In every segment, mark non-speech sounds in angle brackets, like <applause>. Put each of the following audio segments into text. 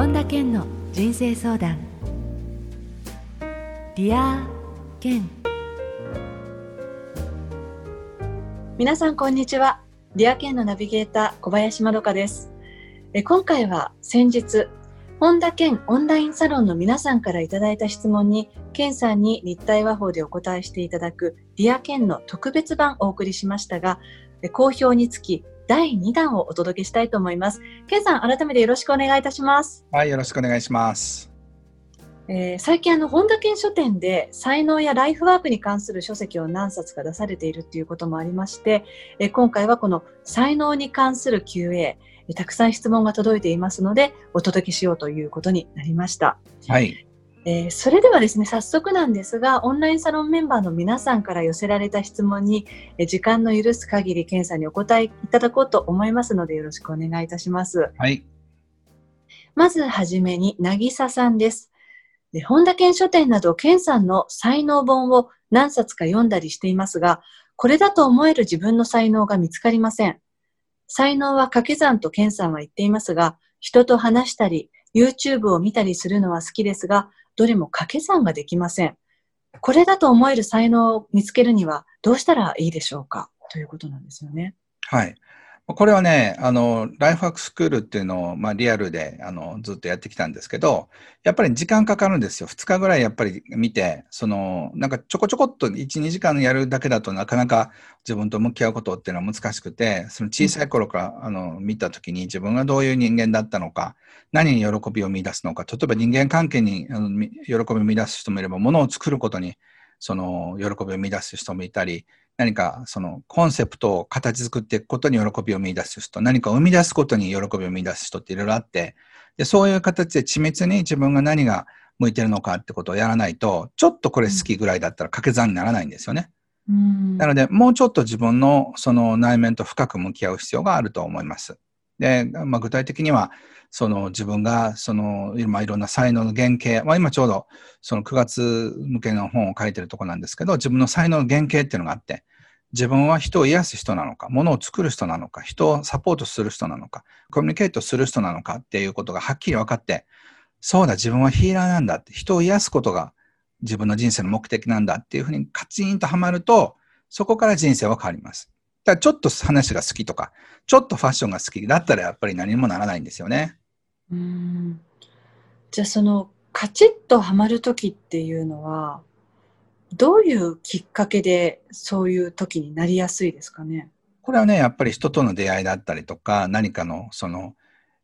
本田健の人生相談。 Dear 健。皆さんこんにちは。 Dear 健のナビゲーター小林まどかです。え今回は先日本田健オンラインサロンの皆さんからいただいた質問に健さんに立体話法でお答えしていただく Dear 健の特別版をお送りしましたが好評につき第2弾をお届けしたいと思います。ケンさん、改めてよろしくお願いいたします。はい、よろしくお願いします。えー、最近あの本田健書店で才能やライフワークに関する書籍を何冊か出されているということもありまして、えー、今回はこの才能に関する QA、えー、たくさん質問が届いていますのでお届けしようということになりました。はい。えー、それではですね、早速なんですが、オンラインサロンメンバーの皆さんから寄せられた質問に、えー、時間の許す限り、検査にお答えいただこうと思いますので、よろしくお願いいたします。はい。まずはじめに、なぎささんです。で本田健書店など、健さんの才能本を何冊か読んだりしていますが、これだと思える自分の才能が見つかりません。才能は掛け算と健さんは言っていますが、人と話したり、YouTube を見たりするのは好きですが、どれも掛け算ができません。これだと思える才能を見つけるにはどうしたらいいでしょうか？ということなんですよね。はい。これはね、あの、ライフワークスクールっていうのを、まあ、リアルで、あの、ずっとやってきたんですけど、やっぱり時間かかるんですよ。2日ぐらいやっぱり見て、その、なんかちょこちょこっと1、2時間やるだけだとなかなか自分と向き合うことっていうのは難しくて、その小さい頃から、あの、見た時に自分がどういう人間だったのか、何に喜びを見出すのか、例えば人間関係に喜びを見出す人もいれば、物を作ることにその喜びを見出す人もいたり、何かそのコンセプトを形作っていくことに喜びを見出す人、何か生み出すことに喜びを見出す人っていろいろあって、でそういう形で緻密に自分が何が向いてるのかってことをやらないと、ちょっとこれ好きぐらいだったら掛け算にならないんですよね。なので、もうちょっと自分のその内面と深く向き合う必要があると思います。で、まあ、具体的には、その自分がその今いろんな才能の原型、まあ、今ちょうどその9月向けの本を書いてるとこなんですけど、自分の才能の原型っていうのがあって、自分は人を癒す人なのか、物を作る人なのか、人をサポートする人なのか、コミュニケートする人なのかっていうことがはっきり分かって、そうだ、自分はヒーラーなんだって、人を癒すことが自分の人生の目的なんだっていうふうにカチンとはまると、そこから人生は変わります。だちょっと話が好きとか、ちょっとファッションが好きだったらやっぱり何もならないんですよね。うんじゃあそのカチッとはまる時っていうのはどういうきっかけでそういう時になりやすいですかね？これはねやっぱり人との出会いだったりとか何かのその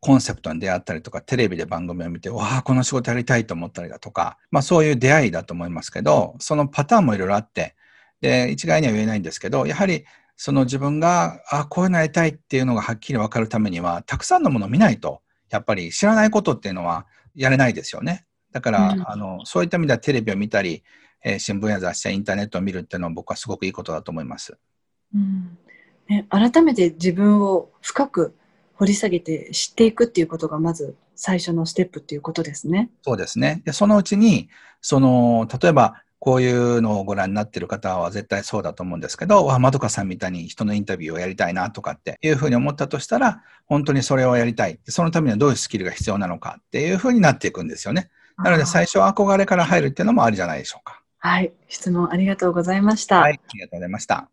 コンセプトに出会ったりとかテレビで番組を見てわあこの仕事やりたいと思ったりだとか、まあ、そういう出会いだと思いますけどそのパターンもいろいろあってで一概には言えないんですけどやはりその自分があこういうのやりたいっていうのがはっきり分かるためにはたくさんのものを見ないとやっぱり知らないことっていうのはやれないですよね。だから、うん、あのそういった意味ではテレビを見たり、えー、新聞や雑誌やインターネットを見るっていうのは僕はすごくいいことだと思います。うんね、改めて自分を深く掘り下げて知っていくっていうことがまず最初のステップっていうことですね。そうですね。でそのうちにその例えばこういうのをご覧になっている方は絶対そうだと思うんですけど、わ、まどかさんみたいに人のインタビューをやりたいなとかっていうふうに思ったとしたら、本当にそれをやりたい。そのためにはどういうスキルが必要なのかっていうふうになっていくんですよね。なので最初は憧れから入るっていうのもありじゃないでしょうか。はい。質問ありがとうございました。はい。ありがとうございました。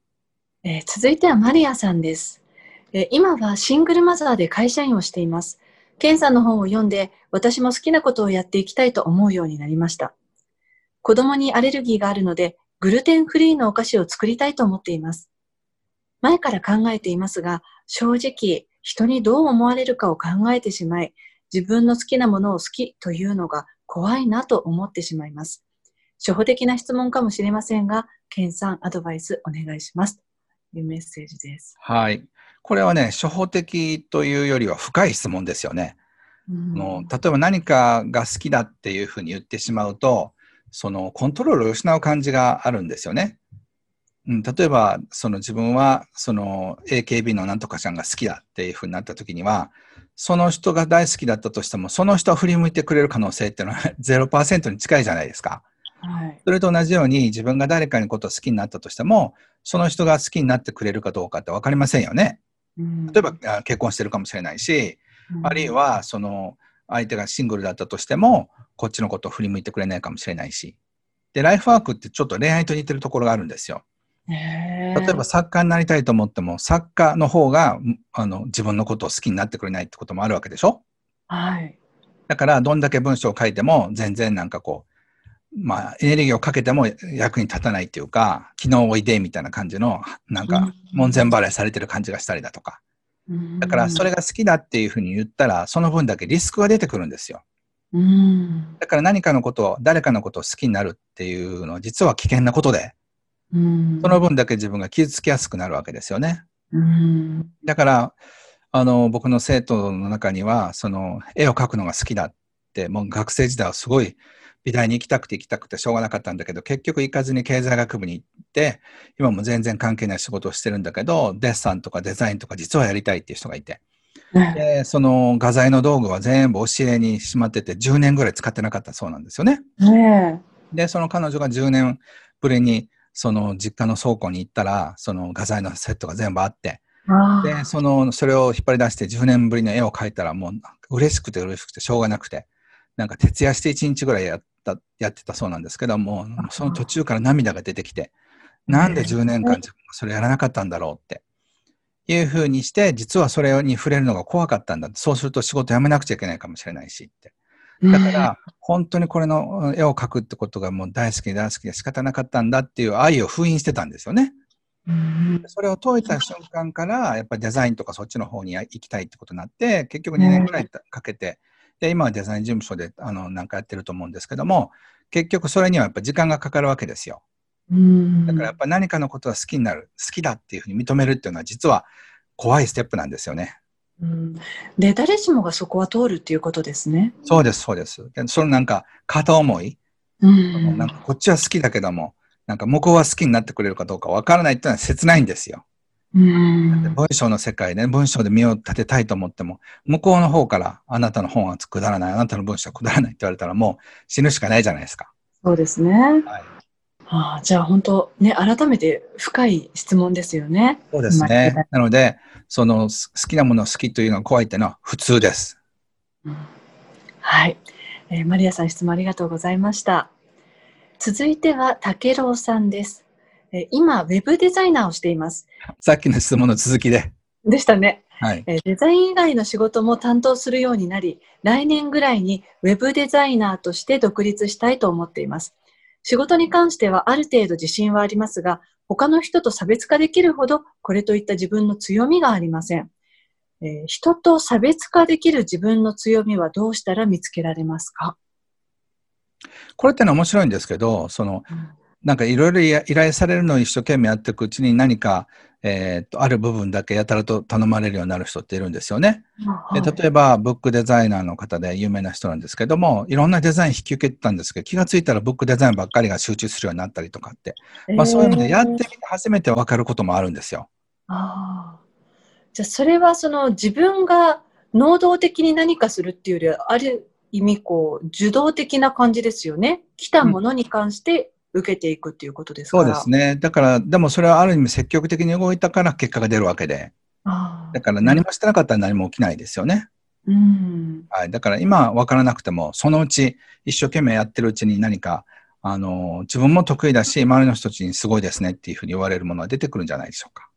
えー、続いてはマリアさんです。えー、今はシングルマザーで会社員をしています。ケンさんの本を読んで、私も好きなことをやっていきたいと思うようになりました。子供にアレルギーがあるので、グルテンフリーのお菓子を作りたいと思っています。前から考えていますが、正直、人にどう思われるかを考えてしまい、自分の好きなものを好きというのが怖いなと思ってしまいます。初歩的な質問かもしれませんが、ケンさんアドバイスお願いします。というメッセージです。はい。これはね、初歩的というよりは深い質問ですよね。うん、の例えば何かが好きだっていうふうに言ってしまうと、そのコントロールを失う感じがあるんですよね。うん、例えば、その自分はその AKB のなんとかちゃんが好きだっていうふうになった時には、その人が大好きだったとしても、その人は振り向いてくれる可能性っていうのは <laughs> 0%に近いじゃないですか。はい、それと同じように自分が誰かのことを好きになったとしても、その人が好きになってくれるかどうかって分かりませんよね。うん、例えば結婚してるかもしれないし、うん、あるいはその相手がシングルだったとしても、こっちのことを振り向いてくれないかもしれないし。で、ライフワークってちょっと恋愛と似てるところがあるんですよ。例例えば作家になりたいと思っても、作家の方があの自分のことを好きになってくれないってこともあるわけでしょ？はい。だから、どんだけ文章を書いても、全然なんかこう、まあ、エネルギーをかけても役に立たないっていうか、昨日おいでみたいな感じの、なんか、門前払いされてる感じがしたりだとか。だから、それが好きだっていうふうに言ったら、その分だけリスクが出てくるんですよ。うん。だから何かのことを、誰かのことを好きになるっていうのは、実は危険なことで、うん。その分だけ自分が傷つきやすくなるわけですよね。うん。だから、あの、僕の生徒の中には、その、絵を描くのが好きだって、もう学生時代はすごい美大に行きたくて行きたくてしょうがなかったんだけど、結局行かずに経済学部に行って、今も全然関係ない仕事をしてるんだけど、デッサンとかデザインとか実はやりたいっていう人がいて、で、その画材の道具は全部押し入れにしまってて、10年ぐらい使ってなかったそうなんですよね。ねで、その彼女が10年ぶりに、その実家の倉庫に行ったら、その画材のセットが全部あって。で、その、それを引っ張り出して10年ぶりの絵を描いたらもう嬉しくて嬉しくてしょうがなくて、なんか徹夜して1日ぐらいやった、やってたそうなんですけども、その途中から涙が出てきて、なんで10年間それやらなかったんだろうって。いうふうにして、実はそれに触れるのが怖かったんだ。そうすると仕事辞めなくちゃいけないかもしれないしって。だから、本当にこれの絵を描くってことがもう大好きで大好きで仕方なかったんだっていう愛を封印してたんですよね。うん。それを解いた瞬間から、やっぱりデザインとかそっちの方に行きたいってことになって、結局2年ぐらいかけて、で、今はデザイン事務所で、あの、なんかやってると思うんですけども、結局それにはやっぱ時間がかかるわけですよ。うん。だからやっぱ何かのことが好きになる、好きだっていうふうに認めるっていうのは実は怖いステップなんですよね。うん。で、誰しもがそこは通るっていうことですね。そうです、そうです。でそのなんか片思い、うん。なんかこっちは好きだけども、なんか向こうは好きになってくれるかどうかわからないっていうのは切ないんですよ。うん。文章の世界で、文章で身を立てたいと思っても、向こうの方からあなたの本はくだらない、あなたの文章はくだらないって言われたらもう死ぬしかないじゃないですか。そうですね。はい、ああ、じゃあ本当ね、改めて深い質問ですよね。そうですね。なので、その好きなものを好きというのは怖いっていうのは普通です。うん、はい、えー、マリアさん質問ありがとうございました。続いては、竹郎さんです。えー、今、ウェブデザイナーをしています。さっきの質問の続きで。でしたね。はい、えー、デザイン以外の仕事も担当するようになり、来年ぐらいにウェブデザイナーとして独立したいと思っています。仕事に関してはある程度自信はありますが、他の人と差別化できるほどこれといった自分の強みがありません。えー、人と差別化できる自分の強みはどうしたら見つけられますか？これってのは面白いんですけど、その、うん、なんかいろいろ依頼されるのを一生懸命やっていくうちに何か、えー、っと、ある部分だけやたらと頼まれるようになる人っているんですよね。で例えば、ブックデザイナーの方で有名な人なんですけども、いろんなデザイン引き受けてたんですけど、気がついたらブックデザインばっかりが集中するようになったりとかって、まあそういう意味でやってみて初めて分かることもあるんですよ。ああ。じゃあそれはその自分が能動的に何かするっていうよりは、ある意味こう、受動的な感じですよね。来たものに関して受けていくっていうことですか、うん、そうですね。だから、でもそれはある意味積極的に動いたから結果が出るわけで。だから何もしてなかったら何も起きないですよね。うん。はい。だから今分からなくても、そのうち一生懸命やってるうちに何か、あの、自分も得意だし、周りの人たちにすごいですねっていうふうに言われるものが出てくるんじゃないでしょうか。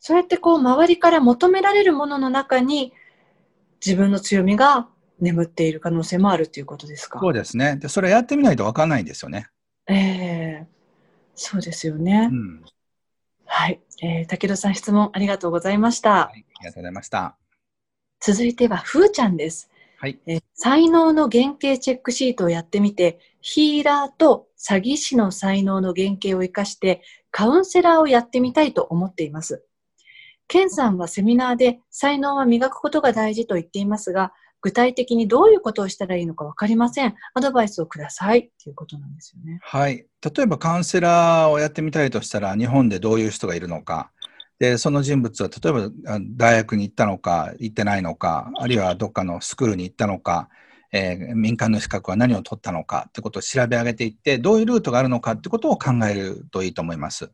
そうやってこう、周りから求められるものの中に、自分の強みが眠っている可能性もあるということですか？そうですね。で、それやってみないと分からないんですよね。ええー、そうですよね。うん、はい、えー。武田さん質問ありがとうございました。はい、ありがとうございました。続いては、ふーちゃんです。はい、えー、才能の原型チェックシートをやってみて、ヒーラーと詐欺師の才能の原型を生かして、カウンセラーをやってみたいと思っています。ケンさんはセミナーで才能は磨くことが大事と言っていますが、具体的にどういうことをしたらいいのか分かりません。アドバイスをくださいということなんですよね。はい。例えばカウンセラーをやってみたいとしたら、日本でどういう人がいるのか。で、その人物は例えば大学に行ったのか、行ってないのか、あるいはどっかのスクールに行ったのか、えー、民間の資格は何を取ったのかってことを調べ上げていって、どういうルートがあるのかってことを考えるといいと思います。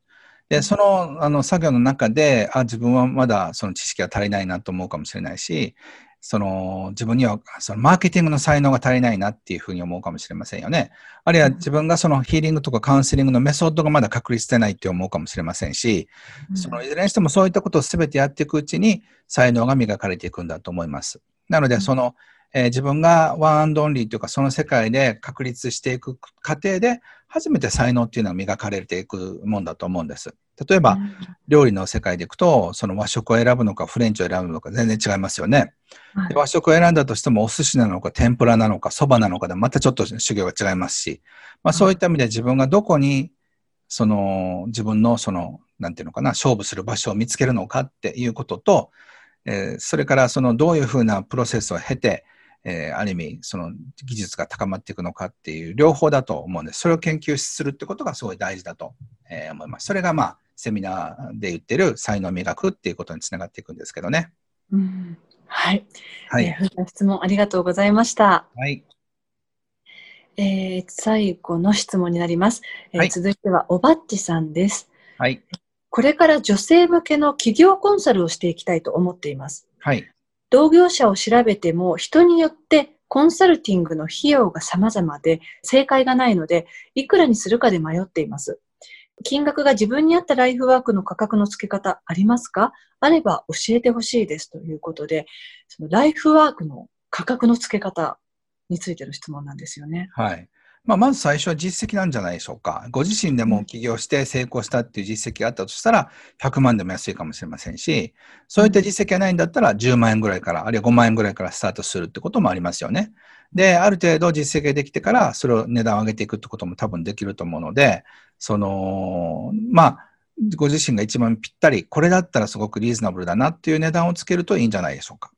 で、その、あの、作業の中で、あ、自分はまだその知識が足りないなと思うかもしれないし、その自分にはそのマーケティングの才能が足りないなっていうふうに思うかもしれませんよね。あるいは自分がそのヒーリングとかカウンセリングのメソッドがまだ確立してないって思うかもしれませんし、そのいずれにしてもそういったことを全てやっていくうちに才能が磨かれていくんだと思います。なので、その、えー、自分がワンアンドオンリーというかその世界で確立していく過程で初めて才能っていうのは磨かれていくもんだと思うんです。例えば、料理の世界でいくと、その和食を選ぶのかフレンチを選ぶのか全然違いますよね。はい、和食を選んだとしてもお寿司なのか天ぷらなのか蕎麦なのかでまたちょっと修行が違いますし、まあそういった意味で自分がどこにその自分のその、なんていうのかな、勝負する場所を見つけるのかっていうことと、えー、それからそのどういうふうなプロセスを経て、えー、ある意味、その技術が高まっていくのかっていう両方だと思うんです。それを研究するってことがすごい大事だと、えー、思います。それがまあ、セミナーで言ってる才能磨くっていうことにつながっていくんですけどね。うん、はい。はい。えー、質問ありがとうございました。はい。えー、最後の質問になります。えー、はい、続いては、おばっちさんです。はい。これから女性向けの企業コンサルをしていきたいと思っています。はい。同業者を調べても人によってコンサルティングの費用が様々で正解がないので、いくらにするかで迷っています。金額が自分に合ったライフワークの価格の付け方ありますか？あれば教えてほしいですということで、そのライフワークの価格の付け方についての質問なんですよね。はい。まあ、まず最初は実績なんじゃないでしょうか。ご自身でも起業して成功したっていう実績があったとしたら、100万でも安いかもしれませんし、そういった実績がないんだったら、10万円ぐらいから、あるいは5万円ぐらいからスタートするってこともありますよね。で、ある程度実績ができてから、それを値段を上げていくってことも多分できると思うので、その、まあ、ご自身が一番ぴったり、これだったらすごくリーズナブルだなっていう値段をつけるといいんじゃないでしょうか。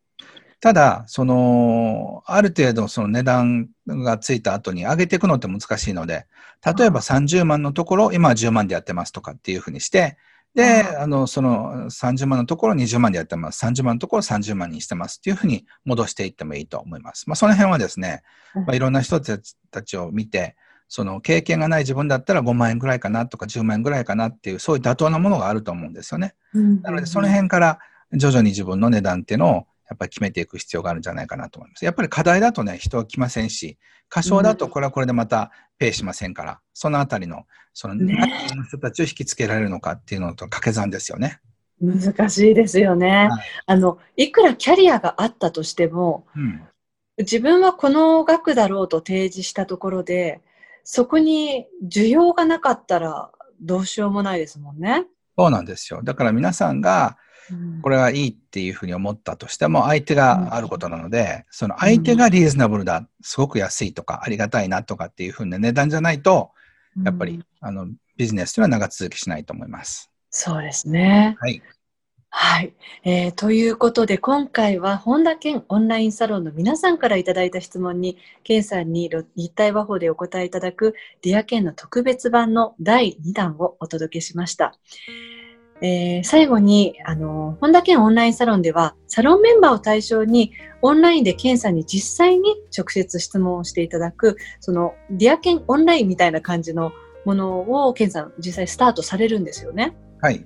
ただ、その、ある程度その値段がついた後に上げていくのって難しいので、例えば30万のところ、今は10万でやってますとかっていうふうにして、で、あの、その30万のところ20万でやってます。30万のところ30万にしてますっていうふうに戻していってもいいと思います。まあ、その辺はですね、まあ、いろんな人たちを見て、その経験がない自分だったら5万円ぐらいかなとか10万円ぐらいかなっていう、そういう妥当なものがあると思うんですよね。なので、その辺から徐々に自分の値段っていうのをやっぱり決めていく必要があるんじゃないかなと思います。やっぱり課題だとね、人は来ませんし、過小だとこれはこれでまたペイしませんから、うん、そのあたりの、その何の人たちを引きつけられるのかっていうのと掛け算ですよね。難しいですよね。はい、あの、いくらキャリアがあったとしても、うん、自分はこの額だろうと提示したところで、そこに需要がなかったらどうしようもないですもんね。そうなんですよ。だから皆さんが、これはいいっていうふうに思ったとしても、相手があることなので、その相手がリーズナブルだ、すごく安いとか、ありがたいなとかっていうふうな値段じゃないと、やっぱり、あの、ビジネスというのは長続きしないと思います。そうですね。はい。はい、えー。ということで、今回は本田健オンラインサロンの皆さんからいただいた質問に、健さんに立体話法でお答えいただく、 Dear 健の特別版の第2弾をお届けしました。えー、最後に、あの、本田健オンラインサロンでは、サロンメンバーを対象に、オンラインで健さんに実際に直接質問をしていただく、その、 Dear 健オンラインみたいな感じのものを、健さん実際スタートされるんですよね。はい。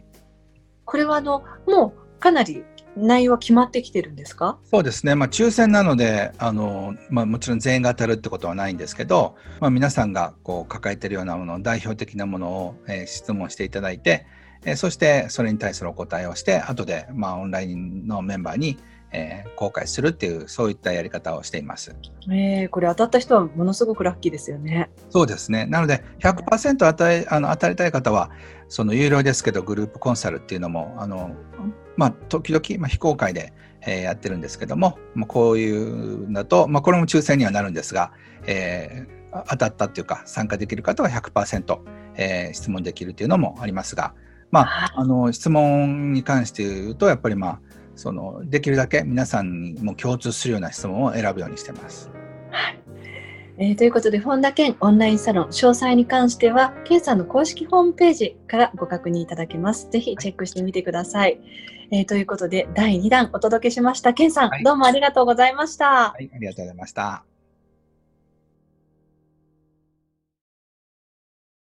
これは、あの、もうかなり内容は決まってきてるんですか？そうですね、まあ、抽選なのであの、まあ、もちろん全員が当たるってことはないんですけど、まあ、皆さんがこう抱えているようなもの代表的なものを、えー、質問していただいて、えそしてそれに対するお答えをして後でまあオンラインのメンバーにえー、公開するっていうそういったやり方をしています。えー、これ当たった人はものすごくラッキーですよね。そうですね。なので100%与えあの当たりたい方はその有料ですけどグループコンサルっていうのもあのまあ時々まあ非公開で、えー、やってるんですけども、まあ、こういうだとまあこれも抽選にはなるんですが、えー、当たったっていうか参加できる方は100%、えー、質問できるっていうのもありますが。まあ、あの質問に関して言うとやっぱりまあそのできるだけ皆さんにも共通するような質問を選ぶようにしてます。はいえー、ということで本田健オンラインサロン詳細に関しては健さんの公式ホームページからご確認いただけます。ぜひチェックしてみてください。えー、ということで第2弾お届けしました健さん、はい、どうもありがとうございました。はい、ありがとうございました。